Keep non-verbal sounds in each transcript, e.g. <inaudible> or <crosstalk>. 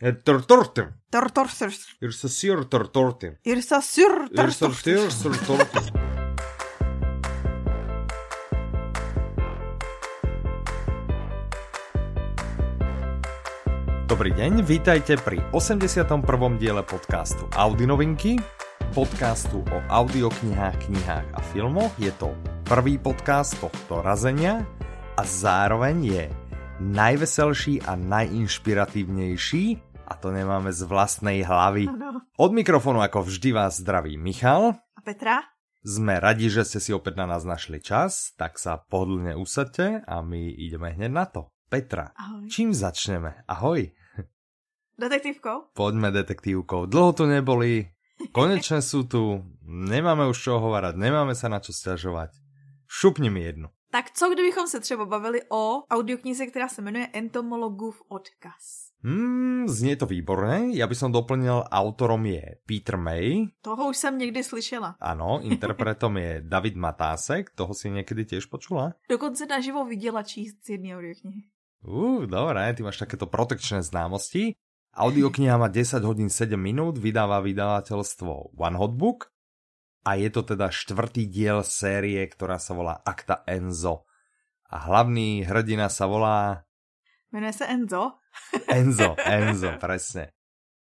Tortortim. Tortortim. Irsa sur tortortim. Irsa sur Irsa sur sur tortim. Dobrý deň, vítajte pri 81. diele podcastu Audi novinky, podcastu o audioknihách, knihách a filmoch. Je to prvý podcast tohto razenia a zároveň je najveselší a najinšpiratívnejší a to nemáme z vlastnej hlavy. Ano. Od mikrofónu ako vždy vás zdraví Michal. A Petra? Sme radi, že ste si opäť na nás našli čas, tak sa pohodlne usadte a my ideme hneď na to. Petra, Ahoj. čím začneme? Ahoj. Detektívkou? Poďme detektívkou. Dlho tu neboli, konečne sú tu, nemáme už čo hovárať, nemáme sa na čo stiažovať. Šupni mi jednu. Tak co kdybychom se třeba bavili o audioknize, která se jmenuje Entomologův odkaz? Hmm, znie to výborné. Ja by som doplnil, autorom je Peter May. Toho už jsem někdy slyšela. Áno, <laughs> interpretom je David Matásek. Toho si niekedy tiež počula? Dokonce naživo viděla číst z jedné audioknihy. Uh, dobré, ty máš takéto protekčné známosti. Audiokniha má 10 hodín 7 minút, vydáva vydavateľstvo One Hot Book a je to teda štvrtý diel série, ktorá sa volá Akta Enzo. A hlavný hrdina sa volá Jmenuje se Enzo. <laughs> Enzo, Enzo, presne.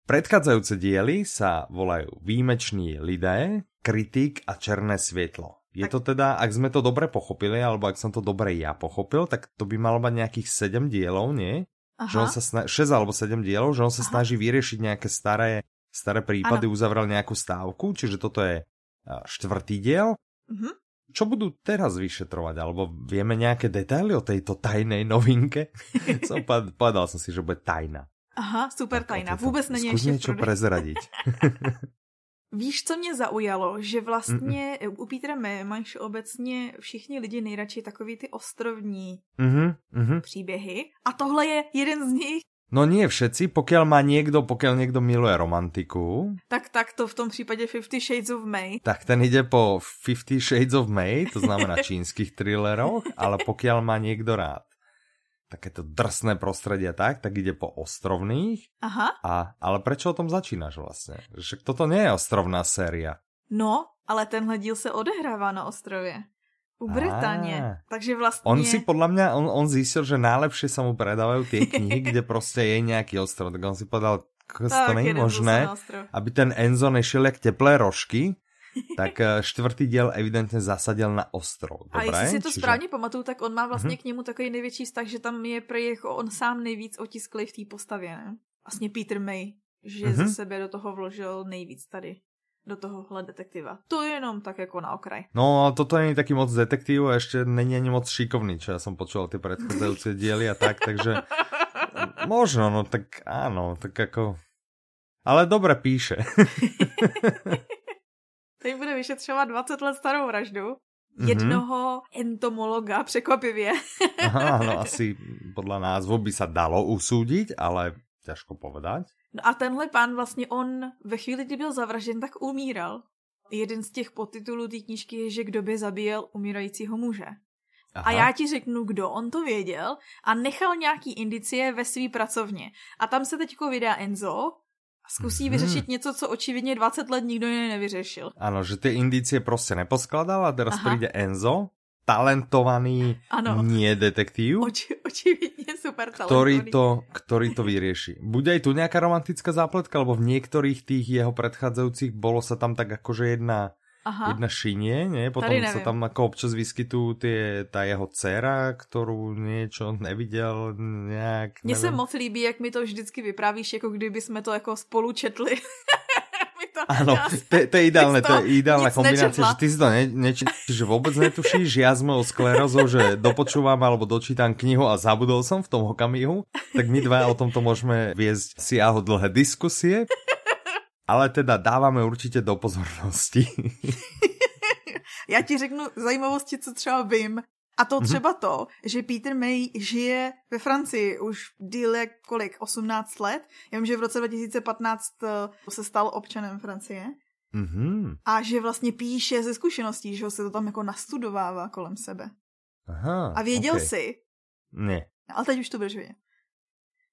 Predchádzajúce diely sa volajú Výjimečný lidé, Kritik a Černé svietlo. Je to teda, ak sme to dobre pochopili, alebo ak som to dobre ja pochopil, tak to by malo mať nejakých 7 dielov, nie? Že on Aha. sa sna- 6 alebo 7 dielov, že on sa Aha. snaží vyriešiť nejaké staré, staré prípady, uzavrel nejakú stávku, čiže toto je štvrtý diel. Mhm. Čo budú teraz vyšetrovať? Alebo vieme nejaké detaily o tejto tajnej novinke? <laughs> som povedal som si, že bude tajná. Aha, super tajná. Tak o tejto- Vůbec není v niečo prezradiť. <laughs> Víš, co mě zaujalo? Že vlastně u Petra mají obecně všichni lidi nejradši takový ty ostrovní Mhm, mhm. příběhy. A tohle je jeden z nich. No nie všetci, pokiaľ má niekto, pokiaľ niekto miluje romantiku, Tak tak to v tom případě Fifty Shades of May. tak ten ide po Fifty Shades of May, to znamená <laughs> čínskych thrilleroch, ale pokiaľ má niekto rád takéto drsné prostredia tak, tak ide po ostrovných. Aha. A, ale prečo o tom začínaš vlastne? Že toto nie je ostrovná séria. No, ale tenhle díl se odehrává na ostrově. U Á. Takže vlastně... On si podľa mňa, on, on zistil, že najlepšie sa mu predávajú tie <laughs> knihy, kde proste je nejaký ostrov. Tak on si povedal, to nie je možné, aby ten Enzo nešiel jak teplé rožky, tak <laughs> eh, štvrtý diel evidentne zasadil na ostrov. A Dobre? jestli si to Čiže- správně pamatuju, tak on má vlastně Mhm. k němu takový největší vztah, že tam je prej jako on sám nejvíc otisklý v té postavě, ne? Vlastně Peter May, že Mhm. ze sebe do toho vložil nejvíc tady do tohohle detektiva. To je jenom tak jako na okraj. No, ale toto nie je taký moc detektív a ešte není ani moc šikovný, čo ja som počúval tie predchádzajúce <laughs> diely a tak, takže možno, no tak áno, tak ako... Ale dobre píše. <laughs> Teď bude vyšetřovat 20 let starou vraždu Mhm. jednoho entomologa, překvapivě. Aha, no <laughs> asi podľa názvu by sa dalo usúdiť, ale ťažko povedať. No a tenhle pán vlastně on ve chvíli, kdy byl zavražděn, tak umíral. Jeden z těch podtitulů té knížky je, že kdo by zabíjel umírajícího muže. Aha. A já ti řeknu, kdo on to věděl a nechal nějaký indicie ve své pracovně. A tam se teďko vydá Enzo a zkusí Mhm. vyřešit něco, co očividně 20 let nikdo jiný nevyřešil. Áno, že tie indície proste neposkladal a teraz Aha. príde Enzo, talentovaný Ano. nie detektív, Oči, očividně super ktorý talentovaný. to, ktorý to vyrieši. Bude aj tu nejaká romantická zápletka, lebo v niektorých tých jeho predchádzajúcich bolo sa tam tak akože jedna, Aha. jedna šinie, nie? Potom sa tam ako občas vyskytujú tie, tá jeho dcera, ktorú niečo nevidel nejak, Mně se moc líbí, jak mi to vždycky vyprávíš, jako kdyby jsme to jako spolu četli. <laughs> To, Áno, to, to je ideálne, to je ideálna kombinácia, nečetla. že ty si to ne, nečítaš, že vôbec netušíš, ja s mojou sklerózou, že dopočúvam alebo dočítam knihu a zabudol som v tom okamihu, tak my dva o tomto môžeme viesť si aho dlhé diskusie, ale teda dávame určite do pozornosti. <laughs> Já ti řeknu zajímavosti, co třeba vím. A to třeba to, že Peter May žije ve Francii už díl jak kolik, 18 let. Já vím, že v roce 2015 eh, se stal občanem Francie. Mhm, A že vlastně píše ze zkušeností, že ho se to tam jako nastudovává kolem sebe. aha. A věděl okay. jsi, Nie. ale teď už to budeš vědět,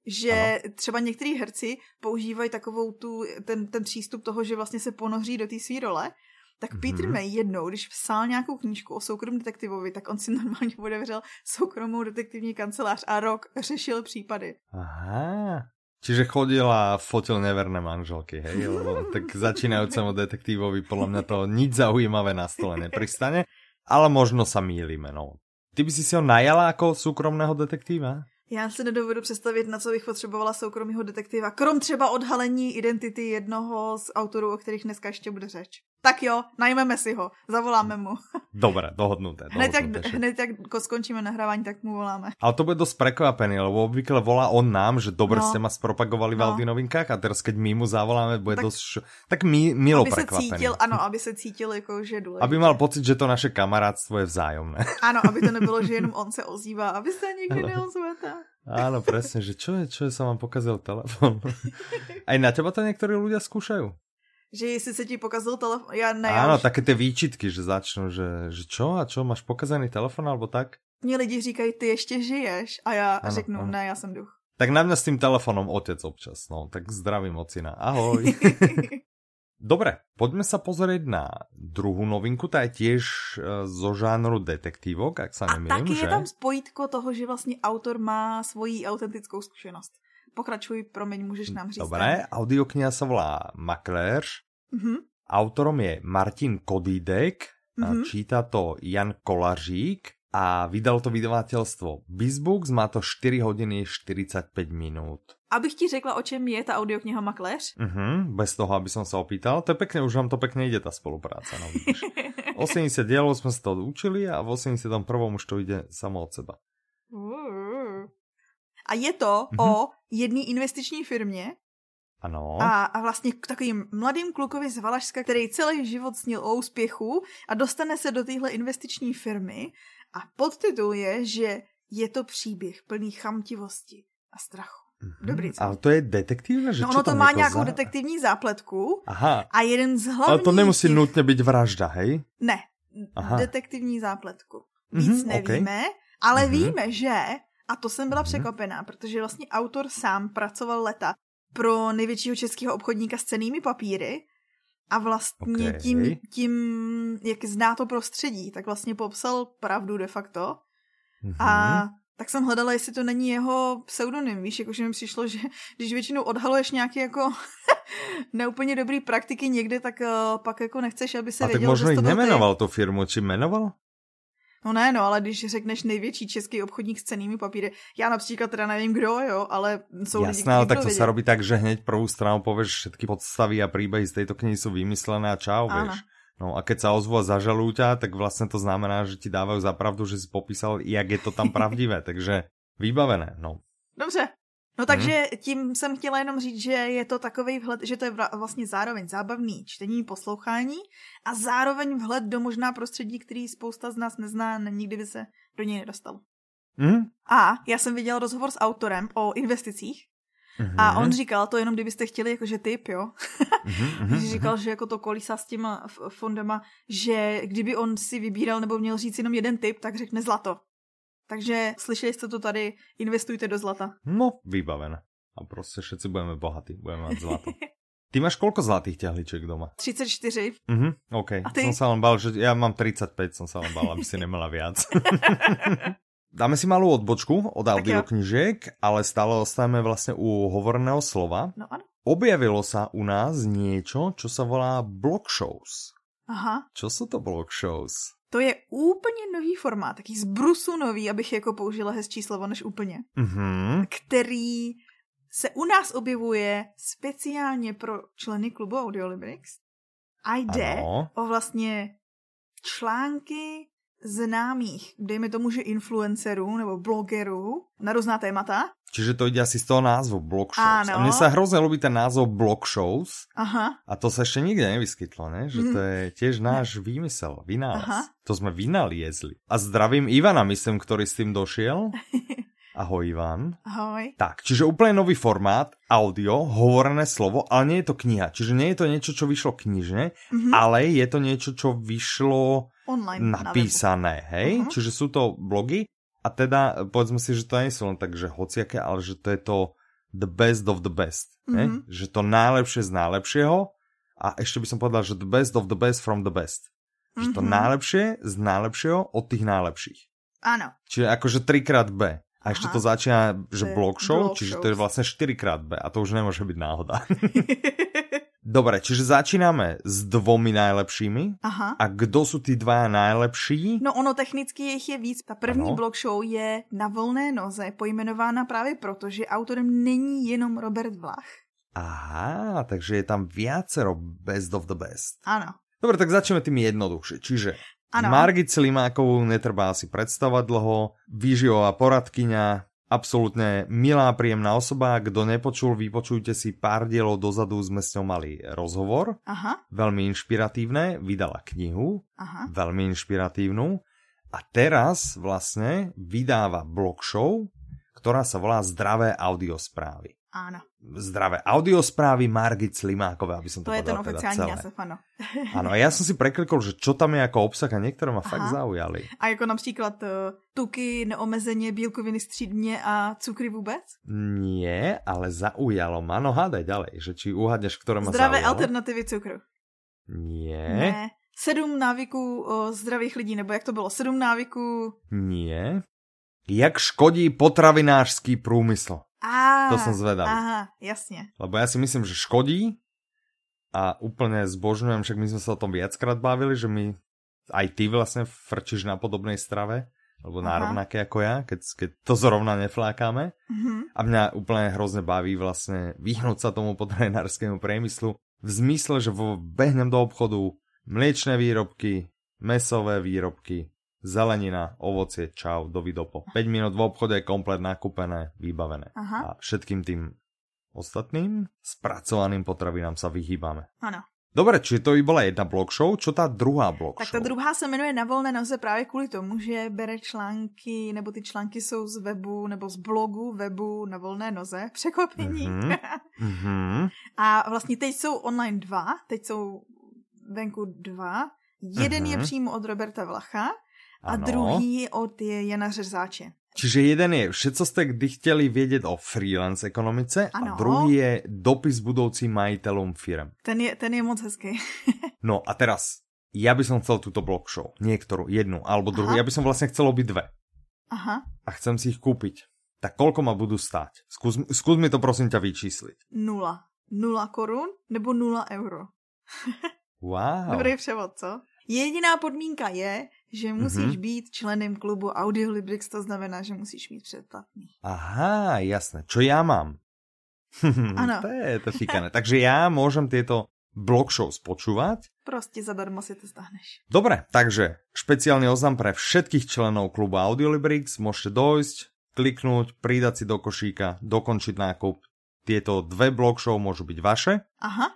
že ano. třeba některý herci používají takovou tu, ten, ten přístup toho, že vlastně se ponoří do té své role, tak mm-hmm. Peter May jednou, když psal nějakou knížku o soukromém detektivovi, tak on si normálně otevřel soukromou detektivní kancelář a rok řešil případy. Aha, Čiže chodil a fotil neverné manželky, hej? Lebo tak začínajúcemu detektívovi podľa mňa to nič zaujímavé na stole nepristane, ale možno sa mýlime, no. Ty by si si ho najala ako súkromného detektíva? Já si nedovedu představit, na co bych potřebovala soukromého detektiva, krom třeba odhalení identity jednoho z autorů, o kterých dneska ještě bude řeč. Tak jo, najmeme si ho, zavoláme mu. Dobre, dohodnuté. Hned, jak, hned jak skončíme nahrávání, tak mu voláme. Ale to bude dosť prekvapený, lebo obvykle volá on nám, že dobre no. ste ma spropagovali v no. Audi novinkách a teraz keď my mu zavoláme, bude tak, dosť š... tak mi, milo aby prekvapený. Se cítil, <laughs> ano, aby se cítil jako, že důležitý. Aby mal pocit, že to naše kamarádstvo je vzájomné. <laughs> Ano, aby to nebylo, že jenom on se ozývá, aby se nikdy neozvete. Áno, presne, že čo je, čo je, sa vám pokazil telefon. <laughs> Aj na teba to niektorí ľudia skúšajú? Že jestli se ti pokazil telefon, já ne. Áno, už... také ty výčitky, že začnú, že, že čo a čo, máš pokazaný telefon alebo tak? Mně lidi říkají, ty ještě žiješ a já ano, řeknu, ano. ne, já jsem duch. Tak na mňa s tým telefonom otec občas, no, tak zdravím ocina, ahoj. <laughs> Dobre, poďme sa pozrieť na druhú novinku, tá je tiež e, zo žánru detektívok, ak sa nemýlim, A taky že? je tam spojitko toho, že vlastně autor má svoji autentickou zkušenost. Pokračuj, promiň, můžeš nám říct. Dobré, audiokniha sa volá Makléř. Mm-hmm. Autorom je Martin Kodídek, mm-hmm. číta to Jan Kolařík a vydal to vydavateľstvo Bizbooks, má to 4 hodiny 45 minút. Abych ti řekla, o čem je ta audiokniha Makléř? Uh-huh, bez toho, aby som sa opýtal. To je pekne, už vám to pekne ide, tá spolupráca. No, 80 dielov sme sa to učili a v 81. už to ide samo od seba. Uh. A je to mm-hmm. o jedné investiční firmě, ano. A, a vlastně k takovým mladým klukovi z Valašska, který celý život snil o úspěchu a dostane se do téhle investiční firmy a podtitul je, že je to příběh plný chamtivosti a strachu. Mm-hmm. Dobrý? Ale to je detektivné, že No ono to má nějakou za... detektivní zápletku. Aha. A jeden z hlavních... Ale to nemusí těch... nutně být vražda, hej? Ne. Aha. Detektivní zápletku. Víc mm-hmm, nevíme, okay. ale mm-hmm. víme, že a to jsem byla mhm. překvapená, protože vlastně autor sám pracoval leta pro největšího českého obchodníka s cenými papíry a vlastně okay. tím, tím, jak zná to prostředí, tak vlastně popsal pravdu de facto. Mm-hmm. A tak jsem hledala, jestli to není jeho pseudonym. Víš, jakože mi přišlo, že když většinou odhaluješ nějaké jako <laughs> neúplně dobrý praktiky někde, tak uh, pak jako nechceš, aby se a vědělo, tak možná jich nemenoval tu firmu, či jmenoval? No ne, no, ale když řekneš největší český obchodník s cenými papíry, já například teda nevím kdo, jo, ale jsou Jasné, lidi, ale tak to sa robí tak, že hneď prvú stranu povieš všetky podstavy a príbehy z tejto knihy sú vymyslené a čau, Áno. vieš. No a keď sa ozvu a zažalujú ťa, tak vlastne to znamená, že ti dávajú za pravdu, že si popísal, jak je to tam <laughs> pravdivé, takže vybavené, no. Dobře, No takže hmm. tím jsem chtěla jenom říct, že je to takový vhled, že to je vlastně zároveň zábavný čtení, poslouchání a zároveň vhled do možná prostředí, který spousta z nás nezná nikdy by se do něj nedostal. Hmm. A já jsem viděla rozhovor s autorem o investicích a mhm. on říkal, to jenom kdybyste chtěli jakože typ, jo. <laughs> mm říkal, že jako to kolísa s těma fondama, že kdyby on si vybíral nebo měl říct jenom jeden typ, tak řekne zlato. Takže slyšeli jste to tady, investujte do zlata. No, vybavené. A prostě všetci budeme bohatí, budeme mať zlato. <laughs> Ty máš koľko zlatých ťahliček doma? 34. Mhm, OK. A ty? Som sa len bal, že ja mám 35, som sa len bal, aby si nemala viac. <laughs> Dáme si malú odbočku od audioknižiek, ale stále ostajeme vlastne u hovorného slova. No ano. Objavilo sa u nás niečo, čo sa volá blog shows. Aha. Čo sú to blog shows? To je úplně nový formát, taký z brusu nový, abych jako použila hezčí slovo než úplně. Mm-hmm. Který se u nás objevuje speciálně pro členy klubu Audiolibrix. A jde ano. o vlastně články známých, dejme tomu, že influencerů nebo blogerů na různá témata. Čiže to ide asi z toho názvu Blog Shows. Áno. A mne sa hrozne ľúbi ten názov Blog Shows. Aha. A to sa ešte nikde nevyskytlo, ne? Že to je tiež náš výmysel, vynález. Aha. To sme vynaliezli. A zdravím Ivana, myslím, ktorý s tým došiel. <laughs> Ahoj Ivan. Ahoj. Tak, čiže úplne nový formát, audio, hovorené slovo, ale nie je to kniha. Čiže nie je to niečo, čo vyšlo knižne, mm-hmm. ale je to niečo, čo vyšlo online napísané, na hej? Uh-huh. Čiže sú to blogy a teda povedzme si, že to nie sú len tak, že hociaké, ale že to je to the best of the best. Mm-hmm. Že to najlepšie z najlepšieho a ešte by som povedal, že the best of the best from the best. Mm-hmm. Že to mhm. najlepšie z najlepšieho od tých najlepších. Áno. Čiže akože 3 krát B. A ešte Aha. to začína, že blog show, blog čiže shows. to je vlastne 4 krát B. A to už nemôže byť náhoda. <laughs> Dobre, čiže začínáme s dvomi najlepšími. Aha. A kdo sú tí dvaja najlepší? No ono technicky jich je víc. Ta první ano. blog show je na volné noze pojmenována právě proto, že autorem není jenom Robert Vlach. Aha, takže je tam viacero best of the best. Áno. Dobre, tak začneme tým jednoduchšie. Čiže ano. Margit Slimákovú netreba asi predstavať dlho, výživová poradkyňa, absolútne milá, príjemná osoba. Kto nepočul, vypočujte si pár dielov dozadu, sme s ňou mali rozhovor. Aha. Veľmi inšpiratívne, vydala knihu, Aha. veľmi inšpiratívnu. A teraz vlastne vydáva blog show, ktorá sa volá Zdravé audiosprávy. Áno. Zdravé audiosprávy Margit Slimákové, aby som to, to je ten teda oficiálny teda název, áno. Áno, a ja som si preklikol, že čo tam je ako obsah a niektoré ma Aha. fakt zaujali. A jako například uh, tuky neomezeně, bílkoviny střídně a cukry vůbec? Nie, ale zaujalo ma. No hádaj ďalej, že či uhádneš, ktoré ma Zdravé zaujalo. alternativy cukru. Nie. Ne. Sedm návyků o zdravých lidí, nebo jak to bylo? Sedm návyků... Nie. Jak škodí potravinářský průmysl? Á, to som zvedavý. Aha, jasne. Lebo ja si myslím, že škodí a úplne zbožňujem, však my sme sa o tom viackrát bavili, že my aj ty vlastne frčíš na podobnej strave, alebo na rovnaké ako ja, keď, keď to zrovna neflákame. Mm-hmm. A mňa úplne hrozne baví vlastne vyhnúť sa tomu potravinárskému priemyslu v zmysle, že behnem do obchodu mliečne výrobky, mesové výrobky, zelenina, ovocie, čau, dovidopo. 5 minút v obchode je komplet nakúpené, vybavené. Aha. A všetkým tým ostatným spracovaným potravinám sa vyhýbame. Ano. Dobre, čiže to by byla jedna blog show, čo ta druhá blog tak show? Tak ta druhá se jmenuje Na volné noze právě kvůli tomu, že bere články, nebo ty články jsou z webu, nebo z blogu webu Na volné noze. Překvapení. Mm-hmm. mm-hmm. <laughs> A vlastně teď jsou online dva, teď jsou venku dva. Jeden mm-hmm. je přímo od Roberta Vlacha a ano. druhý od Jana Řezáče. Čiže jeden je, všetko ste kdy chtěli vědět o freelance ekonomice ano. a druhý je dopis budoucím majitelům firm. Ten je, ten je moc hezký. <laughs> no a teraz, ja by som chcel túto blog show, niektorú, jednu alebo druhú, Aha. ja by som vlastne chcel obi dve. Aha. A chcem si ich kúpiť. Tak koľko ma budú stáť? Skús, skús mi to prosím ťa vyčísliť. Nula. Nula korun nebo nula euro. <laughs> wow. Dobrý převod, co? Jediná podmínka je, že musíš mm-hmm. být členem klubu Audiolibrix, to znamená, že musíš mít předplatný. Aha, jasné. Čo ja mám? <laughs> ano. to je to fikané. Takže ja môžem tieto blog show spočúvať. Proste zadarmo si to stáhneš. Dobre, takže špeciálny oznam pre všetkých členov klubu Audiolibrix. Môžete dojsť, kliknúť, pridať si do košíka, dokončiť nákup. Tieto dve blog show môžu byť vaše. Aha.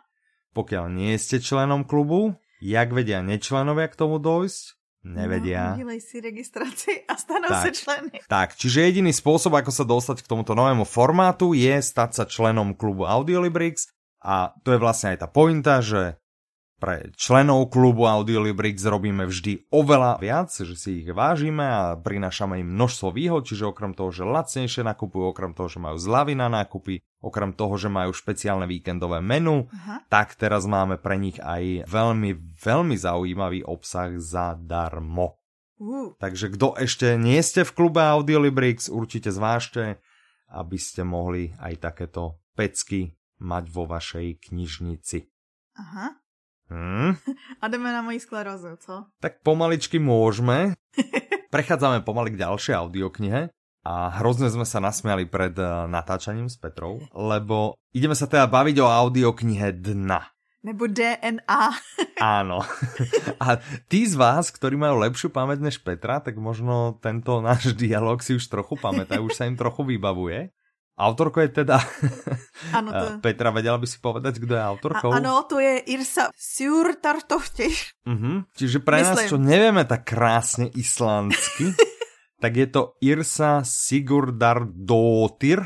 Pokiaľ nie ste členom klubu, jak vedia nečlenovia k tomu dojsť? Nevedia. No, si registrácii a stanú tak, sa členy. Tak, čiže jediný spôsob, ako sa dostať k tomuto novému formátu je stať sa členom klubu Audiolibrix a to je vlastne aj tá pointa, že pre členov klubu Audiolibrix robíme vždy oveľa viac, že si ich vážime a prinášame im množstvo výhod, čiže okrem toho, že lacnejšie nakupujú, okrem toho, že majú zľavy na nákupy, okrem toho, že majú špeciálne víkendové menu, Aha. tak teraz máme pre nich aj veľmi, veľmi zaujímavý obsah zadarmo. Uh. Takže kdo ešte nie ste v klube Audiolibrix, určite zvážte, aby ste mohli aj takéto pecky mať vo vašej knižnici. Aha. Hmm? A jdeme na moji sklerózu, co? Tak pomaličky môžeme. Prechádzame pomaly k ďalšej audioknihe. A hrozne sme sa nasmiali pred eh, natáčaním s Petrou, lebo ideme sa teda baviť o audioknihe Dna. Nebo DNA. <laughs> Áno. A tí z vás, ktorí majú lepšiu pamäť než Petra, tak možno tento náš dialog si už trochu pamätajú, už sa im trochu vybavuje. Autorko je teda... Ano, <laughs> to... Petra, vedela by si povedať, kto je autorkou? Ano, to je Irsa Sjurtartofteš. Uh mhm. Čiže pre Myslím. nás, čo nevieme tak krásne islandsky, <laughs> tak je to Irsa Sigurdardóttir.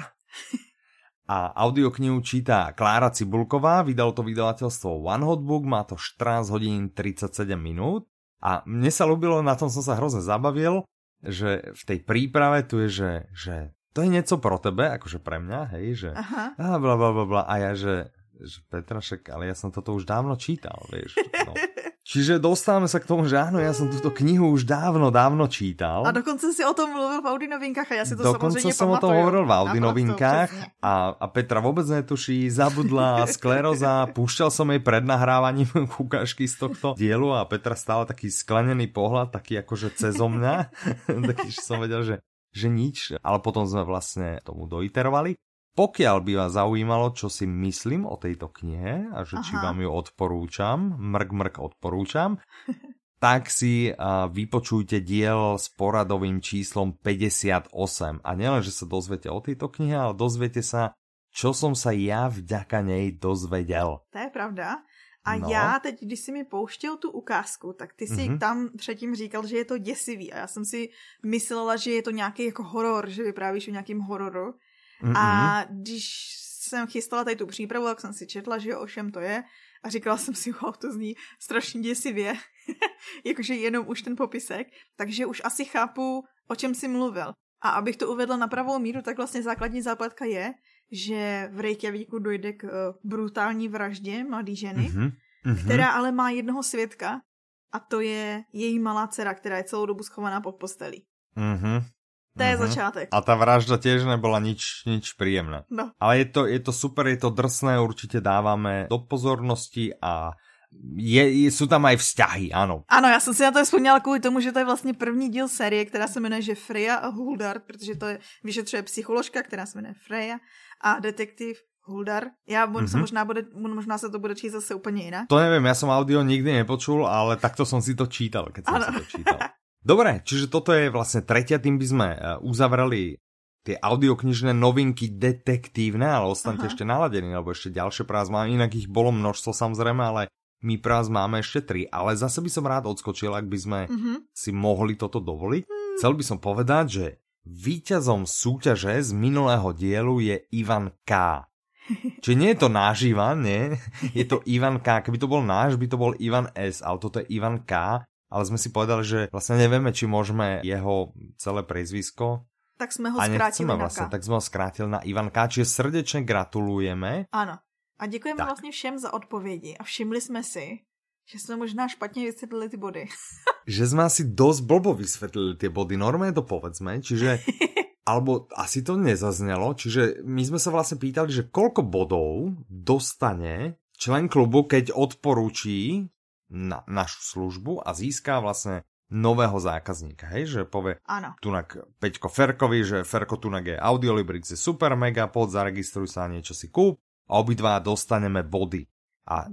A audioknihu číta Klára Cibulková, vydalo to vydavateľstvo One Hot Book, má to 14 hodín 37 minút. A mne sa ľúbilo, na tom som sa hrozne zabavil, že v tej príprave tu je, že, že to je něco pro tebe, akože pre mňa, hej, že Aha. a bla, bla, bla, bla, a ja, že, že Petra, však, ale ja som toto už dávno čítal, vieš. No. <laughs> Čiže dostávame sa k tomu, že áno, ja som túto knihu už dávno, dávno čítal. A dokonce si o tom mluvil v Audi novinkách a ja si to dokonce samozřejmě som o tom hovoril v Audi novinkách a, a Petra vôbec netuší, zabudla, <laughs> skleroza, púšťal som jej pred nahrávaním <laughs> ukážky z tohto dielu a Petra stále taký sklenený pohľad, taký akože cezo mňa, taký, že som vedel, že že nič, ale potom sme vlastne tomu doiterovali. Pokiaľ by vás zaujímalo, čo si myslím o tejto knihe a že Aha. či vám ju odporúčam, mrk mrk odporúčam, <laughs> tak si vypočujte diel s poradovým číslom 58. A nielen, že sa dozviete o tejto knihe, ale dozviete sa, čo som sa ja vďaka nej dozvedel. To je pravda. A no. já teď, když si mi pouštěl tu ukázku, tak ty si mm-hmm. tam předtím říkal, že je to děsivý. A já jsem si myslela, že je to nějaký jako horor, že vyprávíš o nějakým hororu. Mm-hmm. A když jsem chystala tady tu přípravu, tak jsem si četla, že o čem to je. A říkala jsem si, wow, to zní strašně děsivě. <laughs> Jakože jenom už ten popisek. Takže už asi chápu, o čem si mluvil. A abych to uvedla na pravou míru, tak vlastně základní zápletka je, že v Reykjavíku dojde k uh, brutální vraždě mladé ženy, mm-hmm. která ale má jednoho svědka a to je její malá dcera, která je celou dobu schovaná pod postelí. Mm-hmm. To je mm-hmm. začátek. A ta vražda tiež nebola nič, nič príjemné. No. Ale je to, je to super, je to drsné, určitě dáváme do pozornosti a je, jsou tam aj vzťahy, ano. Ano, já jsem si na to vzpomněla kvůli tomu, že to je vlastně první díl série, která se jmenuje že Freya a Huldar, protože to je vyšetřuje psycholožka, která se jmenuje Freya a detektiv Huldar. Já mm-hmm. se možná, bude, možná se to bude číst zase úplně jinak. To nevím, já jsem audio nikdy nepočul, ale takto jsem si to čítal, keď jsem si to čítal. Dobre, čiže toto je vlastne tretia, tým by sme eh, uzavreli tie audioknižné novinky detektívne, ale ostaňte ešte naladení, lebo ešte ďalšie práz mám, inak ich bolo množstvo samozrejme, ale my práz máme ešte tri, ale zase by som rád odskočil, ak by sme mm-hmm. si mohli toto dovoliť. Mm. Chcel by som povedať, že víťazom súťaže z minulého dielu je Ivan K. <laughs> Čiže nie je to náš Ivan, nie? Je to Ivan K. Keby to bol náš, by to bol Ivan S, ale toto je Ivan K. Ale sme si povedali, že vlastne nevieme, či môžeme jeho celé prezvisko tak sme ho skrátili na vlastne, tak sme ho skrátili na Ivan K. Čiže srdečne gratulujeme. Áno. A děkujeme tak. vlastně všem za odpovědi a všimli jsme si, že jsme možná špatně vysvětlili ty body. <laughs> že jsme asi dost blbo vysvětlili ty body, normálně to povedzme, čiže <laughs> alebo asi to nezaznelo, čiže my jsme se vlastně pýtali, že kolko bodov dostane člen klubu, keď odporučí na našu službu a získá vlastně nového zákazníka, hej, že povie ano. tunak Peťko Ferkovi, že Ferko tunak je Audiolibrix je super mega, pod zaregistruj sa a niečo si kúp a obidva dostaneme body. A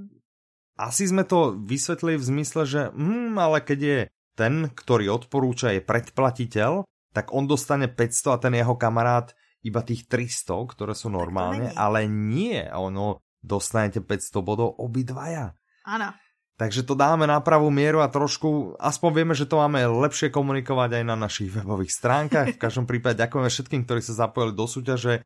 asi sme to vysvetlili v zmysle, že hm, ale keď je ten, ktorý odporúča, je predplatiteľ, tak on dostane 500 a ten jeho kamarát iba tých 300, ktoré sú normálne, ale nie, ono dostanete 500 bodov obidvaja. Áno. Takže to dáme na pravú mieru a trošku, aspoň vieme, že to máme lepšie komunikovať aj na našich webových stránkach. V každom <laughs> prípade ďakujeme všetkým, ktorí sa zapojili do súťaže.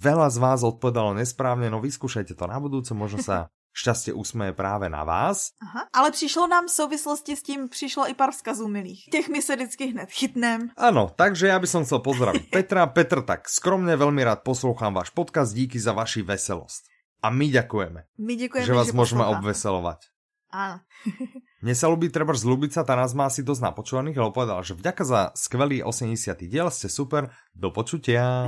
Veľa z vás odpovedalo nesprávne, no vyskúšajte to na budúce, možno sa <laughs> šťastie usmeje práve na vás. Aha, ale přišlo nám v souvislosti s tím, přišlo i pár vzkazů milých. Těch my se vždycky hned chytnem. Ano, takže já bych chcel pozdraviť Petra. <laughs> Petr, tak skromne veľmi rád poslouchám váš podcast, díky za vaši veselost. A my ďakujeme. My ďakujeme, že vás že môžeme obveselovať. Áno. <laughs> Mne sa ľubí treba z Lubica, tá nás má asi dosť napočúvaných, ale povedal, že vďaka za skvelý 80. diel, ste super, do počutia.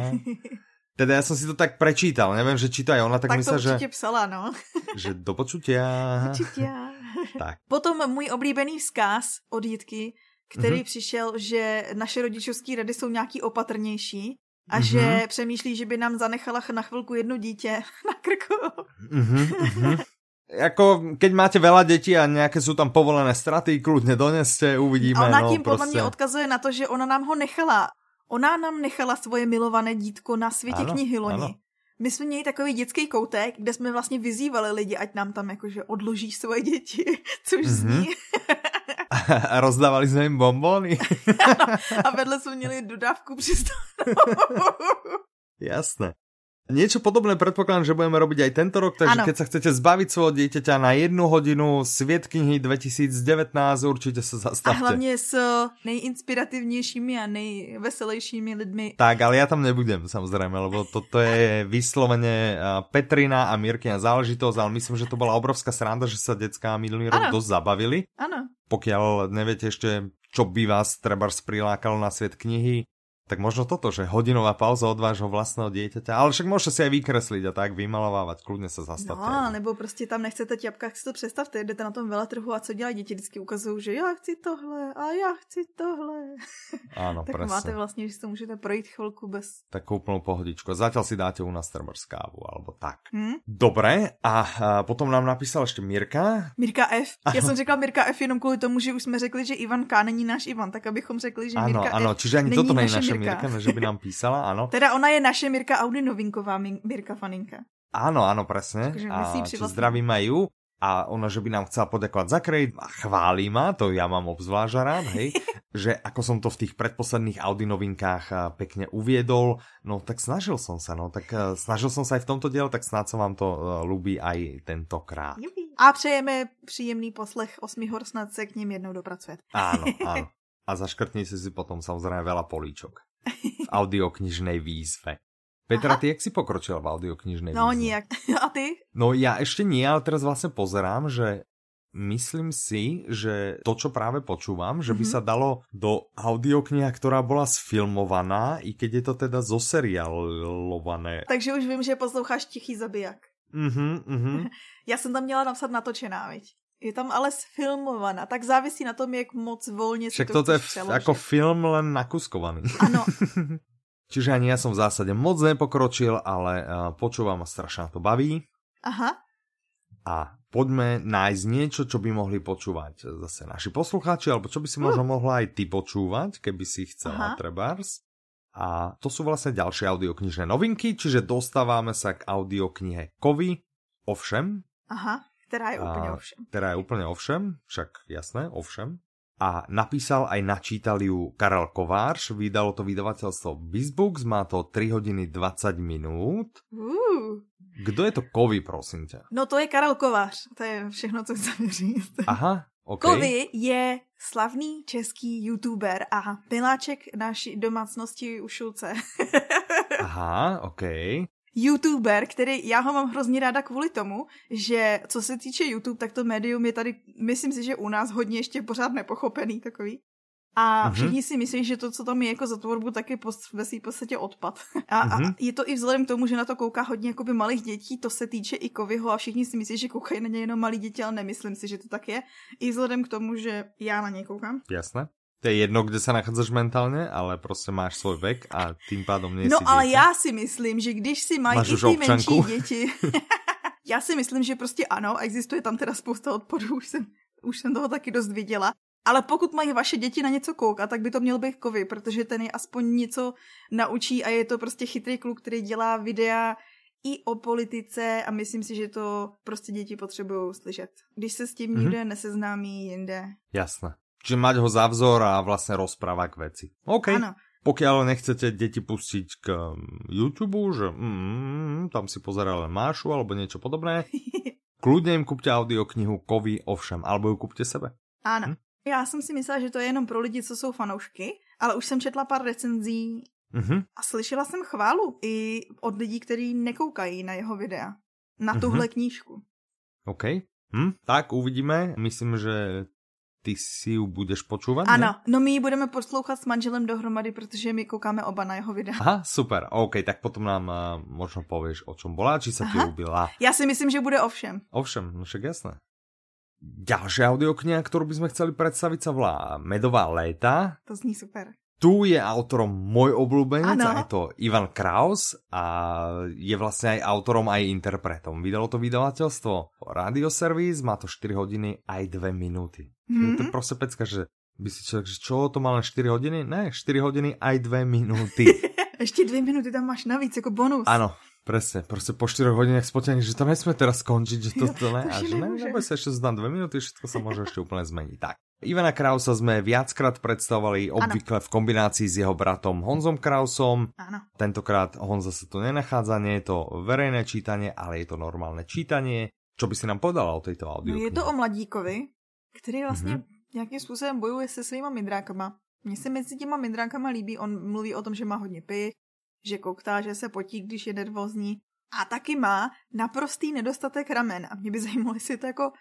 Teda ja som si to tak prečítal, neviem, že či to aj ona tak, tak myslela, že... Tak psala, no. <laughs> že do počutia. Počutia. <laughs> tak. Potom můj oblíbený vzkaz od Jitky, který mm-hmm. přišel, že naše rodičovské rady jsou nějaký opatrnější a mm-hmm. že přemýšlí, že by nám zanechala na chvilku jedno dítě <laughs> na krku. Mm-hmm, mm-hmm. Jako, keď máte veľa detí a nějaké jsou tam povolené straty, kludně doneste, uvidíme. A ona no, tím prostě. podle mě odkazuje na to, že ona nám ho nechala Ona nám nechala svoje milované dítko na světě ano, knihy loni. Ano. My jsme měli takový dětský koutek, kde jsme vlastně vyzývali lidi, ať nám tam jakože odloží svoje děti, <laughs> což mm-hmm. zní. <laughs> a rozdávali jsme jim bombony. <laughs> a vedle jsme měli dodávku při Jasné. Niečo podobné predpokladám, že budeme robiť aj tento rok, takže ano. keď sa chcete zbaviť svojho dieťaťa na jednu hodinu Sviet knihy 2019, určite sa zastavte. A hlavne s nejinspirativnějšími a nejveselejšími lidmi. Tak, ale ja tam nebudem samozrejme, lebo toto je vyslovene Petrina a Mirkina záležitosť, ale myslím, že to bola obrovská sranda, že sa detská minulý rok dosť zabavili. Áno. Pokiaľ neviete ešte, čo by vás treba prilákalo na svet knihy, tak možno toto, že hodinová pauza od vášho vlastného dieťaťa, ale však môžete si aj vykresliť a tak vymalovávať, kľudne sa zastavte. No, nebo prostě tam nechcete ťapka, si to představte, jdete na tom veletrhu a co dělají děti, vždycky ukazují, že já chci tohle a já chci tohle. <laughs> Áno, tak presne. máte vlastně, že si to můžete projít chvilku bez... Tak úplnú pohodičku. Zatiaľ si dáte u nás trebárs kávu, alebo tak. Hmm? Dobre, a, potom nám napísal ešte Mirka. Mirka F. Já jsem řekla Mirka F jenom kvůli tomu, že už jsme řekli, že Ivan K není náš Ivan, tak abychom řekli, že Mirka ano, ano, F čiže ani není toto není naše Mirka. Mirka, že by nám písala, áno. Teda ona je naše Mirka Audi novinková Mirka Faninka. Áno, áno, presne. Takže a si vlastne- zdravím aj ju. A ona, že by nám chcela poďakovať za kredit a chváli ma, to ja mám obzvlášť rád, hej, <laughs> že ako som to v tých predposledných Audi novinkách pekne uviedol, no tak snažil som sa, no tak a, snažil som sa aj v tomto diele, tak snáď sa vám to a, ľúbi aj tentokrát. A přejeme příjemný poslech osmi hor, snad se k ním jednou dopracujete. Áno, <laughs> áno. A zaškrtnite si potom samozrejme veľa políčok v audioknižnej výzve. Petra, Aha. ty jak si pokročila v audioknižnej No výzve? nijak. <laughs> A ty? No ja ešte nie, ale teraz vlastne pozerám, že myslím si, že to, čo práve počúvam, že by Mhm. sa dalo do audiokniha, ktorá bola sfilmovaná, i keď je to teda zoserialované. Takže už vím, že posloucháš Tichý zabiják. Mhm, mhm. <laughs> Já jsem tam měla napsat natočená, viď? Je tam ale sfilmovaná, tak závisí na tom, jak moc si Však to toto je ako film len nakuskovaný. Ano, <laughs> Čiže ani ja som v zásade moc nepokročil, ale uh, počúvam a strašne to baví. aha. A poďme nájsť niečo, čo by mohli počúvať zase naši poslucháči, alebo čo by si možno mohla aj ty počúvať, keby si chcela Aha. trebárs. A to sú vlastne ďalšie audioknižné novinky, čiže dostávame sa k audioknihe Kovy, ovšem, Aha, která je úplně A- ovšem. ktorá je úplne ovšem, však jasné, ovšem. A napísal aj načítal ju Karel Kovář, vydalo to vydavateľstvo Bizbooks, má to 3 hodiny 20 minút. Uh. Kdo je to Kovy, prosím ťa? No to je Karel Kovář, to je všechno, co chceme říct. Aha, OK. Kovy je slavný český youtuber a miláček naší domácnosti u Šulce. Aha, OK. YouTuber, který já ho mám hrozně ráda kvůli tomu, že co se týče YouTube, tak to médium je tady, myslím si, že u nás hodně ještě pořád nepochopený takový. A Mhm. všichni si myslí, že to, co tam je jako za tvorbu, tak je post, ve svým podstatě odpad. <laughs> A, a Mhm. je to i vzhledem k tomu, že na to kouká hodně jakoby malých dětí, to se týče i Kovyho a všichni si myslí, že koukají na něj jenom malí děti, ale nemyslím si, že to tak je. I vzhledem k tomu, že já na něj koukám. Jasné. To je jedno, kde sa nachádzaš mentálne, ale prostě máš svoj vek a tým pádom nie No si ale dieťa. já si myslím, že když si mají Máš i ty menší <laughs> děti, <laughs> já si myslím, že prostě ano, existuje tam teda spousta odporů, už jsem, už jsem toho taky dost viděla. Ale pokud mají vaše děti na něco koukat, tak by to měl být kovy, protože ten je aspoň něco naučí a je to prostě chytrý kluk, který dělá videa i o politice a myslím si, že to prostě děti potřebují slyšet. Když se s tím Mhm. nikde neseznámí jinde. Jasné. Čiže mať ho za vzor a vlastne rozprávať k veci. OK. Ano. Pokiaľ nechcete deti pustiť k mm, YouTube, že mm, tam si pozerá len Mášu alebo niečo podobné, <laughs> kľudne im kúpte audioknihu Kovy ovšem, alebo ju kúpte sebe. Ano. Hm? Já jsem si myslela, že to je jenom pro lidi, co jsou fanoušky, ale už jsem četla pár recenzí Mhm. a slyšela jsem chválu i od lidí, kteří nekoukají na jeho videa. Na Mhm. tuhle knížku. OK. Hm, tak uvidíme. Myslím, že ty si ju budeš počúvať, ne? Ano, no my ji budeme poslouchat s manželem dohromady, protože my koukáme oba na jeho videa. Aha, super. OK, tak potom nám uh, možno povieš, o čom bola, či sa ti ľúbila. Já si myslím, že bude ovšem. Ovšem, no však jasné. Ďalšia audiokniha, ktorú by sme chceli predstaviť, sa volá Medová léta. To zní super. Tu je autorom môj obľúbenec Áno. a je to Ivan Kraus a je vlastne aj autorom, aj interpretom. Vydalo to vydavateľstvo Radioservis, má to 4 hodiny aj 2 minúty. Mm-hmm. To je Mhm. proste pecka, že by si človek, že čo, to má len 4 hodiny? Ne, 4 hodiny aj 2 minúty. <laughs> Ještě dvě minuty tam máš navíc jako bonus. Áno, presne, proste po 4 hodinách spotení, že to nesme teraz skončiť, že to, to ne, a že ne, neboj sa, ešte tam 2 minúty, všetko sa môže ešte úplne zmeniť. Tak, Ivana Krausa sme viackrát predstavovali, obvykle v kombinácii s jeho bratom Honzom Krausom. Áno. Tentokrát Honza sa tu nenachádza, nie je to verejné čítanie, ale je to normálne čítanie. Čo by si nám povedala o tejto audio? No je to o mladíkovi, který vlastně mm-hmm. nějakým způsobem bojuje se svýma midrákama. Mně se mezi těma midrákama líbí, on mluví o tom, že má hodně py, že koktá, že se potí, když je nervózní. A taky má naprostý nedostatek ramen. A mě by zajímalo, jestli je to jako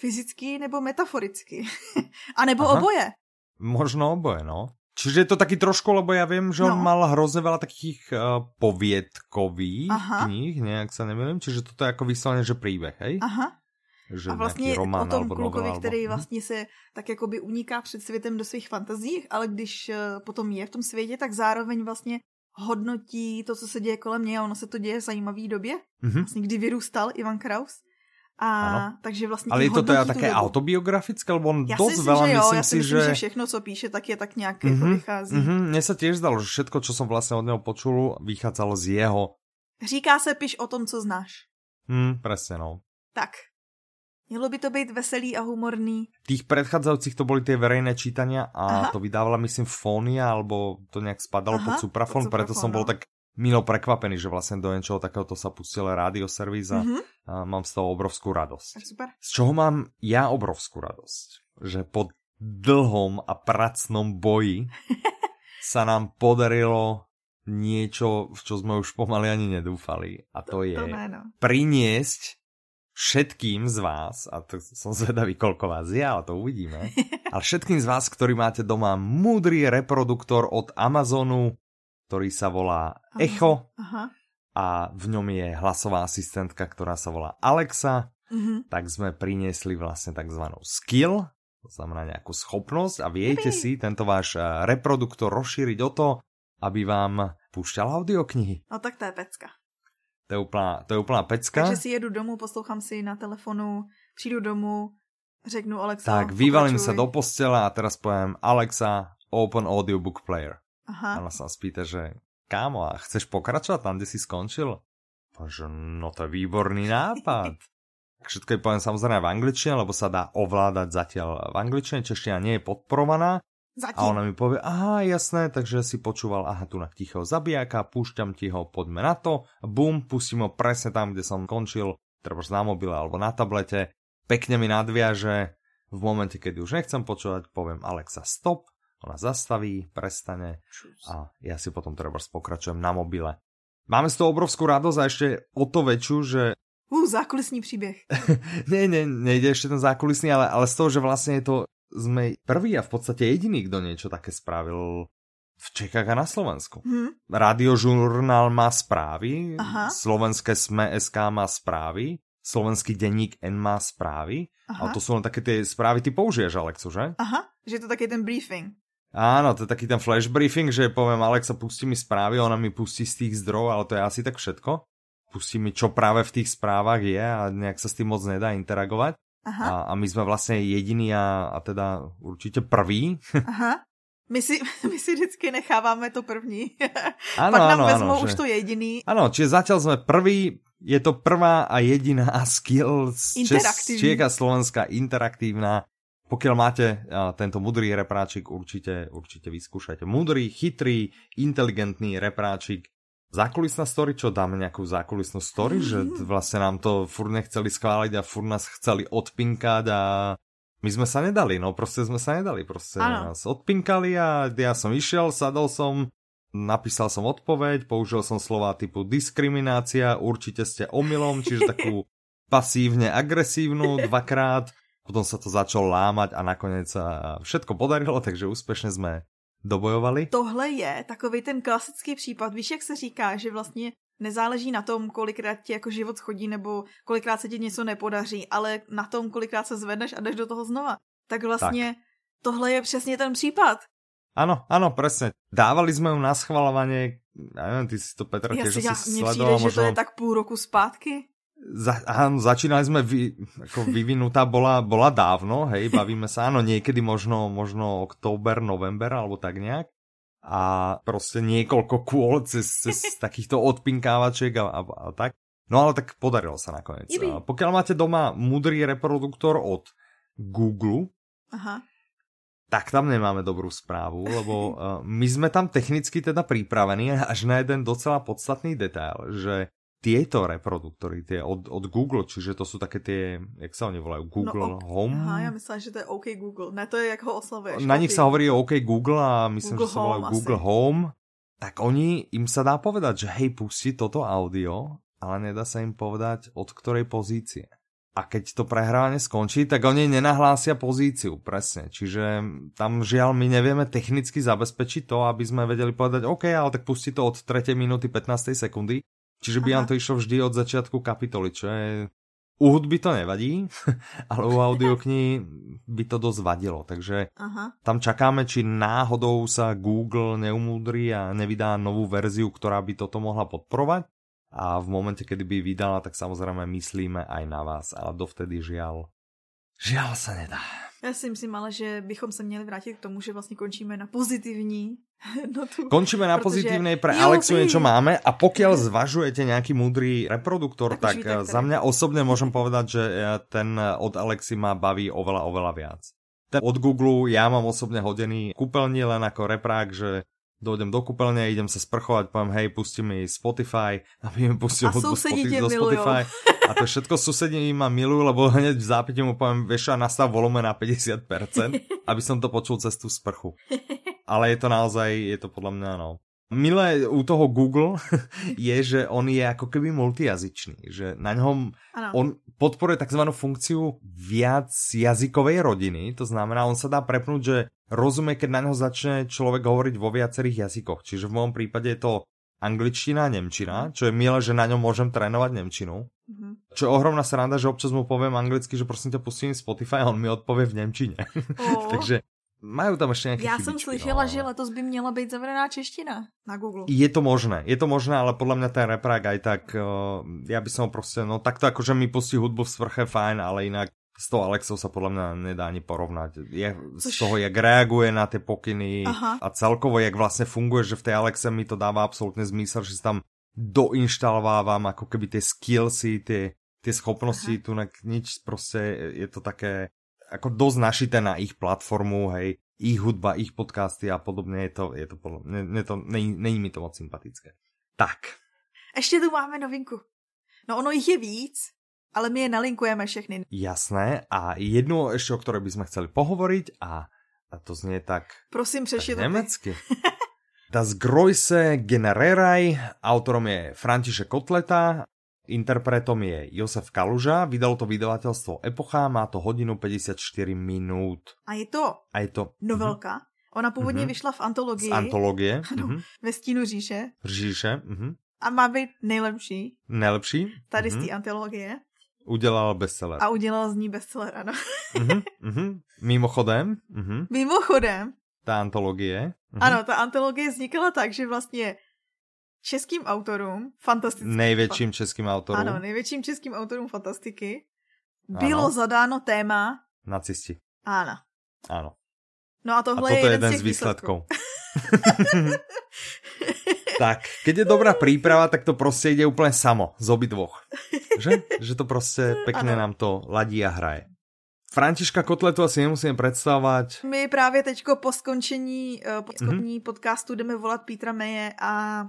fyzicky nebo metaforicky. <laughs> a nebo Aha. oboje. Možno oboje, no. Čiže je to taký trošku, lebo ja viem, že no. on mal hrozne veľa takých uh, poviedkových Aha. kníh, nejak sa neviem, čiže toto je ako vyslovene, že príbeh, hej? Aha. Že a vlastně román, o tom klukovi, alebo... který vlastně se tak jakoby uniká před světem do svých fantazích, ale když uh, potom je v tom světě, tak zároveň vlastně hodnotí to, co se děje kolem něj a ono se to děje v zajímavé době, mm-hmm. vlastně kdy vyrůstal Ivan Kraus. A ano. takže vlastně Ale je to teda také autobiografické, lebo on já dosť si veľa, že jo, myslím já si, myslím, že... že všechno, co píše, tak je tak nějak mm-hmm, jako vychází. Mm-hmm, mne sa tiež zdalo, že všetko, čo som vlastne od neho počul, vychádzalo z jeho. Říká se, piš o tom, co znáš. Hm, presne, no. Tak. Mělo by to být veselý a humorný. Tých predchádzajúcich to boli tie verejné čítania a Aha. to vydávala, myslím, Fónia, alebo to nejak spadalo Aha, pod Suprafon, pod preto som bol tak milo prekvapený, že vlastne do niečoho takéhoto sa pustil rádioservis a, mm-hmm. a mám z toho obrovskú radosť. Super. Z čoho mám ja obrovskú radosť? Že po dlhom a pracnom boji <laughs> sa nám podarilo niečo, v čo sme už pomaly ani nedúfali. A to, to je to no. priniesť všetkým z vás, a to som zvedavý, koľko vás je, ale to uvidíme, ale všetkým z vás, ktorí máte doma múdry reproduktor od Amazonu, ktorý sa volá. Echo Aha. a v ňom je hlasová asistentka, ktorá sa volá Alexa, uh-huh. tak sme priniesli vlastne tzv. skill, to znamená nejakú schopnosť a viete si tento váš eh, reproduktor rozšíriť o to, aby vám púšťal audioknihy. No tak to je pecka. To je úplná, to je úplná pecka. Takže si jedu domů, poslouchám si na telefonu, přijdu domů, řeknu Alexa, Tak, vyvalím sa do postela a teraz poviem Alexa, open audiobook player. Aha. A ona sa spýta, že kámo, a chceš pokračovať tam, kde si skončil? Že no to je výborný nápad. <laughs> Všetko je poviem samozrejme v angličtine, lebo sa dá ovládať zatiaľ v angličtine, čeština nie je podporovaná. Zatím. A ona mi povie, aha, jasné, takže si počúval, aha, tu na tichého zabijaka, púšťam ti ho, poďme na to, bum, pustím ho presne tam, kde som končil, treba na mobile alebo na tablete, pekne mi nadviaže, v momente, keď už nechcem počúvať, poviem Alexa stop ona zastaví, prestane a ja si potom treba pokračujem na mobile. Máme z toho obrovskú radosť a ešte o to väčšiu, že... Uh, zákulisný příbeh. <laughs> nie, nie, nejde ešte ten zákulisný, ale, ale z toho, že vlastne je to, sme prvý a v podstate jediný, kto niečo také spravil v Čechách a na Slovensku. Hmm. Radiožurnál má správy, Aha. slovenské SME SK má správy, slovenský denník N má správy, Aha. ale to sú len také tie správy, ty použiješ, Alexu, že? Aha, že je to taký ten briefing. Áno, to je taký ten flash briefing, že poviem Alexa, pustí mi správy, ona mi pustí z tých zdrojov, ale to je asi tak všetko. Pustí mi, čo práve v tých správach je a nejak sa s tým moc nedá interagovať. Aha. A, a my sme vlastne jediní a, a teda určite prví. <laughs> Aha. My si, <laughs> my si vždycky necháváme to první. Ano, Pak nám ano, vezmou ano, už že... to jediný. Áno, čiže zatiaľ sme prví, je to prvá a jediná <laughs> skill z Čech a Slovenska interaktívna pokiaľ máte uh, tento mudrý repráčik, určite, určite vyskúšajte. Mudrý, chytrý, inteligentný repráčik. Zákulisná story, čo dáme nejakú zákulisnú story, že vlastne nám to fur nechceli schváliť a fur nás chceli odpinkať a my sme sa nedali, no proste sme sa nedali, proste ano. nás odpinkali a ja som išiel, sadol som, napísal som odpoveď, použil som slova typu diskriminácia, určite ste omylom, čiže <laughs> takú pasívne agresívnu dvakrát. Potom sa to začalo lámať a nakoniec sa všetko podarilo, takže úspešne sme dobojovali. Tohle je takový ten klasický případ. Víš, jak se říká, že vlastně nezáleží na tom, kolikrát ti jako život schodí nebo kolikrát se ti něco nepodaří, ale na tom, kolikrát se zvedneš a jdeš do toho znova. Tak vlastně tak. tohle je přesně ten případ. Áno, áno, presne. Dávali sme ju na schvalovanie, ja neviem, ty si to Petra tiež ja, si sledoval. Mne možno... že to je tak půl roku zpátky. Za, áno, začínali sme, vy, ako vyvinutá bola, bola dávno, hej, bavíme sa, áno, niekedy možno, možno október, november, alebo tak nejak. A proste niekoľko kôl cez, cez takýchto odpinkávačiek a, a, a tak. No ale tak podarilo sa nakoniec. A pokiaľ máte doma mudrý reproduktor od Google, Aha. tak tam nemáme dobrú správu, lebo uh, <laughs> my sme tam technicky teda pripravení až na jeden docela podstatný detail, že tieto reproduktory, tie od, od Google, čiže to sú také tie, jak sa oni volajú, Google no, Home? Aha, ja myslím, že to je OK Google. Ne, to je, jak ho oslovuješ. Na nich sa hovorí OK Google a myslím, Google že sa volajú Google asi. Home. Tak oni, im sa dá povedať, že hej, pusti toto audio, ale nedá sa im povedať od ktorej pozície. A keď to prehrávanie skončí, tak oni nenahlásia pozíciu, presne. Čiže tam žiaľ my nevieme technicky zabezpečiť to, aby sme vedeli povedať, OK, ale tak pusti to od 3. minúty 15. sekundy Čiže by Aha. nám to išlo vždy od začiatku kapitoly, čo je... U hudby to nevadí, <laughs> ale u audiokní by to dosť vadilo, takže Aha. tam čakáme, či náhodou sa Google neumúdri a nevydá novú verziu, ktorá by toto mohla podporovať a v momente, kedy by vydala, tak samozrejme myslíme aj na vás, ale dovtedy žiaľ, žiaľ sa nedá. Já si myslím ale, že bychom se měli vrátit k tomu, že vlastně končíme na pozitivní <laughs> notu. Končíme na pozitívnej, pre jo, Alexu niečo máme a pokiaľ zvažujete nejaký múdry reproduktor, tak, tak za mňa osobne môžem povedať, že ten od Alexy ma baví oveľa, oveľa viac. Ten od Google ja mám osobne hodený kúpeľní len ako reprák, že dojdem do kúpeľne, idem sa sprchovať, poviem, hej, pusti mi Spotify, <laughs> aby mi pustil hudbu do Spotify. <laughs> A to všetko susedí ma milujú, lebo hneď v zápite mu poviem, vieš, a nastav volumen na 50%, aby som to počul cez tú sprchu. Ale je to naozaj, je to podľa mňa, no. Milé u toho Google <laughs> je, že on je ako keby multijazyčný, že na ňom ano. on podporuje tzv. funkciu viac jazykovej rodiny, to znamená, on sa dá prepnúť, že rozumie, keď na ňo začne človek hovoriť vo viacerých jazykoch. Čiže v môjom prípade je to angličtina a nemčina, čo je milé, že na ňom môžem trénovať nemčinu. Mm-hmm. Čo je ohromná sranda, že občas mu poviem anglicky, že prosím ťa pustím Spotify a on mi odpovie v nemčine. Oh. <laughs> Takže majú tam ešte nejaké Já jsem slyšela, no. že letos by měla být zavedená čeština na Google. Je to možné, je to možné, ale podľa mňa ten reprák aj tak, uh, ja by som proste, no takto akože mi pustí hudbu v svrche, fajn, ale inak s tou Alexou sa podľa mňa nedá ani porovnať. Je, Což... Z toho, jak reaguje na tie pokyny Aha. a celkovo, jak vlastne funguje, že v tej Alexe mi to dáva absolútne zmysel, že si tam doinštalovávam ako keby tie skillsy, tie, tie schopnosti, Aha. tu nič proste je to také ako dosť našité na ich platformu, hej, ich hudba, ich podcasty a podobne, je to, je to, ne, ne to není, není mi to moc sympatické. Tak. Ešte tu máme novinku. No ono ich je víc, ale my je nalinkujeme všechny. Jasné. A jednu ešte, o ktorej by sme chceli pohovoriť a, a to znie tak... Prosím, přešli to nemecky. <laughs> Das Groise Genereraj, autorom je František Kotleta, interpretom je Josef Kaluža, vydalo to vydavateľstvo Epocha, má to hodinu 54 minút. A je to, a je to novelka. Mm-hmm. Ona původně mm-hmm. vyšla v antologii. Z antologie. <laughs> Ano, mm-hmm. ve stínu říše. Říše. Mm-hmm. A má být nejlepší. Nejlepší? Tady mm-hmm. z té mhm. antologie. Udělal bestseller. A udělal z ní bestseller, ano. uh-huh. <laughs> Mimochodem. Uh-huh. Mimochodem. Ta antologie. Uh-huh. Ano, ta antologie vznikala tak, že vlastně českým autorům fantastiky. Největším českým autorům. Ano, největším českým autorům fantastiky bylo ano. zadáno téma... Nacisti. Ano. Ano. No a tohle a toto je jeden, z výsledků. <laughs> tak, keď je dobrá príprava, tak to prostě ide úplne samo, z obidvoch. Že? <laughs> Že to prostě pekne ano. nám to ladí a hraje. Františka Kotletu asi nemusíme představovat. My právě teďko po skončení uh, mm-hmm. podcastu jdeme volat Petra Meje a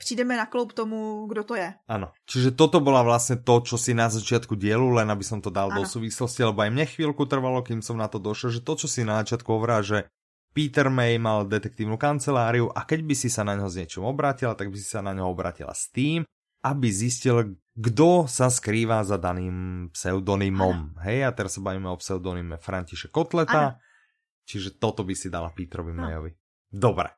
přijdeme na kloup tomu, kdo to je. Ano. Čiže toto bola vlastne to, čo si na začiatku dielu, len aby som to dal ano. do súvislosti, lebo aj mne chvíľku trvalo, kým som na to došiel, že to, čo si na začiatku hovorá, že Peter May mal detektívnu kanceláriu a keď by si sa na ňo s niečím obratila, tak by si sa na ňo obratila s tým, aby zistil, kto sa skrýva za daným pseudonymom. Ano. Hej, a teraz sa bavíme o pseudonyme Františe Kotleta, ano. čiže toto by si dala Petrovi. Mayovi. Dobre.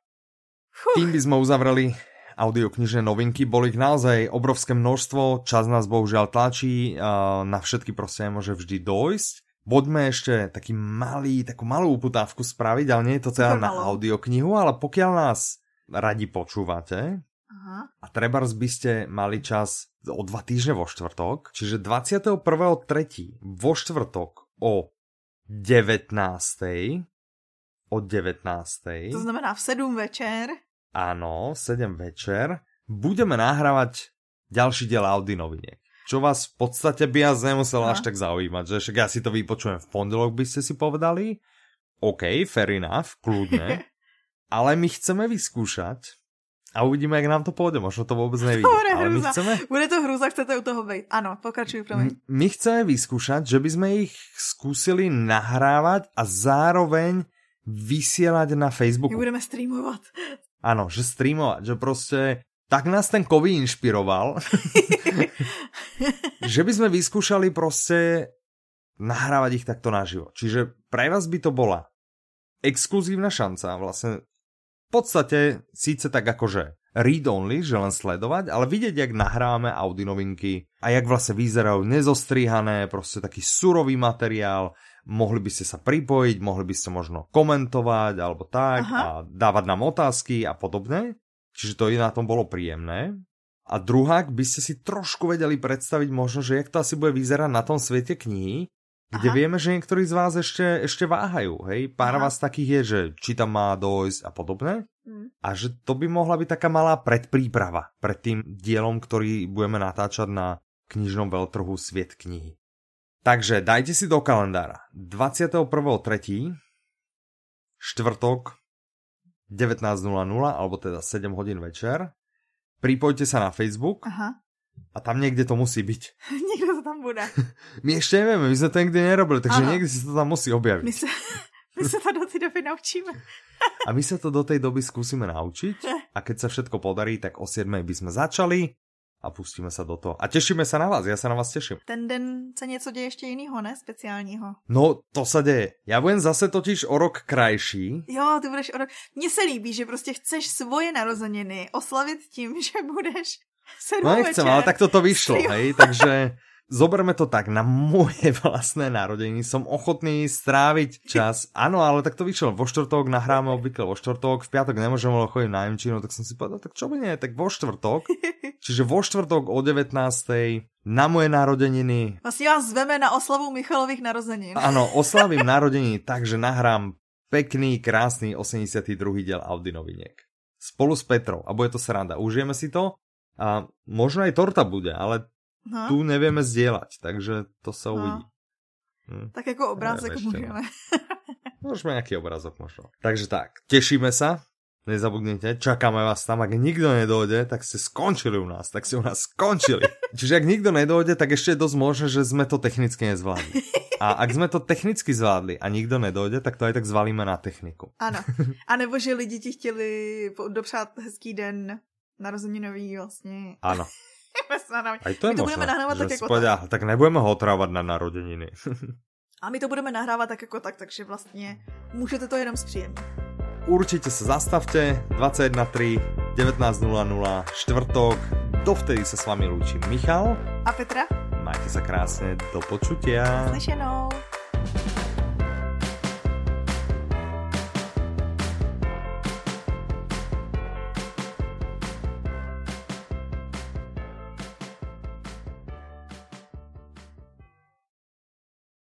Tým by sme uzavreli audioknižné novinky. Boli ich naozaj obrovské množstvo, čas nás bohužiaľ tlačí, na všetky proste nemôže vždy dojsť. Poďme ešte taký malý, takú malú uputávku spraviť, ale nie je to celá na audioknihu, ale pokiaľ nás radi počúvate, Aha. a treba by ste mali čas o dva týždne vo štvrtok, čiže 21.3. vo štvrtok o 19. o 19. To znamená v 7 večer. Áno, 7 večer. Budeme nahrávať ďalší diel Audi noviniek. Čo vás v podstate by vás nemuselo až tak zaujímať, že však ja si to vypočujem v pondelok, by ste si povedali. OK, fair enough, kľudne. <laughs> ale my chceme vyskúšať a uvidíme, jak nám to pôjde. Možno to vôbec nevidí. Bude ale my hrúza. chceme, Bude to hrúza, chcete u toho být. Ano, pokračuj, promiň. my chceme vyskúšať, že by sme ich skúsili nahrávať a zároveň vysielať na My Facebooku. budeme streamovat. Áno, že streamovať, že proste tak nás ten COVID inšpiroval, <laughs> že by sme vyskúšali proste nahrávať ich takto naživo. Čiže pre vás by to bola exkluzívna šanca vlastne v podstate síce tak akože read only, že len sledovať, ale vidieť, jak nahrávame Audi novinky a jak vlastne vyzerajú nezostrihané, proste taký surový materiál, mohli by ste sa pripojiť, mohli by ste možno komentovať alebo tak Aha. a dávať nám otázky a podobne. Čiže to i na tom bolo príjemné. A druhák by ste si trošku vedeli predstaviť možno, že jak to asi bude vyzerať na tom svete knihy, kde Aha. vieme, že niektorí z vás ešte, ešte váhajú, hej? Pár Aha. vás takých je, že či tam má dojsť a podobne. Hm. A že to by mohla byť taká malá predpríprava pred tým dielom, ktorý budeme natáčať na knižnom veľtrhu Sviet knihy. Takže dajte si do kalendára 21.3. štvrtok 19.00 alebo teda 7 hodín večer. Pripojte sa na Facebook Aha. a tam niekde to musí byť. <laughs> Někdo to tam bude. <laughs> My ešte nevieme, my sme to nikdy nerobili, takže Áno. niekde si to tam musí objaviť. My se, <laughs> my se to do té doby naučíme. A my sa to do tej doby skúsime naučiť a keď sa všetko podarí, tak o 7 by sme začali a pustíme sa do toho. A tešíme sa na vás, ja sa na vás teším. Ten den se něco děje ještě jinýho, ne? Speciálního. No, to sa deje. Ja budem zase totiž o rok krajší. Jo, ty budeš o rok... Mně se líbí, že prostě chceš svoje narozeniny oslavit tím, <laughs> že budeš No nechcem, večer. ale tak toto vyšlo, hej, takže <laughs> zoberme to tak, na moje <laughs> vlastné narodeniny som ochotný stráviť čas. Áno, ale tak to vyšlo. Vo štvrtok nahráme obvykle vo štvrtok, v piatok nemôžem, lebo chodím na Nemčinu, tak som si povedal, tak čo by nie, tak vo štvrtok. <laughs> Čiže vo štvrtok o 19. na moje narodeniny. Vlastně vás zveme na oslavu Michalových narozenin. Áno, <laughs> oslavím narodeniny tak, že nahrám pekný, krásny 82. diel Audi noviniek. Spolu s Petrou a bude to sranda. Užijeme si to a možno aj torta bude, ale No, tu nevieme zdieľať, takže to sa No. uvidí. Hm. tak jako obrázek Neviem no. můžeme. Môžeme nejaký obrazok možno. Takže tak, tešíme sa, nezabudnite, čakáme vás tam, ak nikto nedojde, tak ste skončili u nás, tak ste u nás skončili. <laughs> Čiže ak nikto nedojde, tak ešte je dosť možné, že sme to technicky nezvládli. A ak sme to technicky zvládli a nikto nedojde, tak to aj tak zvalíme na techniku. Ano. <laughs> A nebo, že lidi ti chtěli dopřát hezký den narozeninový vlastně. Nahrávání. Aj to je My to možné. budeme nahrávať že tak jako povedia, tak nebudeme ho otrávať na narodeniny. <laughs> A my to budeme nahrávat tak jako tak, takže vlastně můžete to jenom zpříjemnit. Určite sa zastavte, 21.3, 19.00, štvrtok, dovtedy sa s vami lúči Michal. A Petra? Majte sa krásne, do počutia. Slyšenou.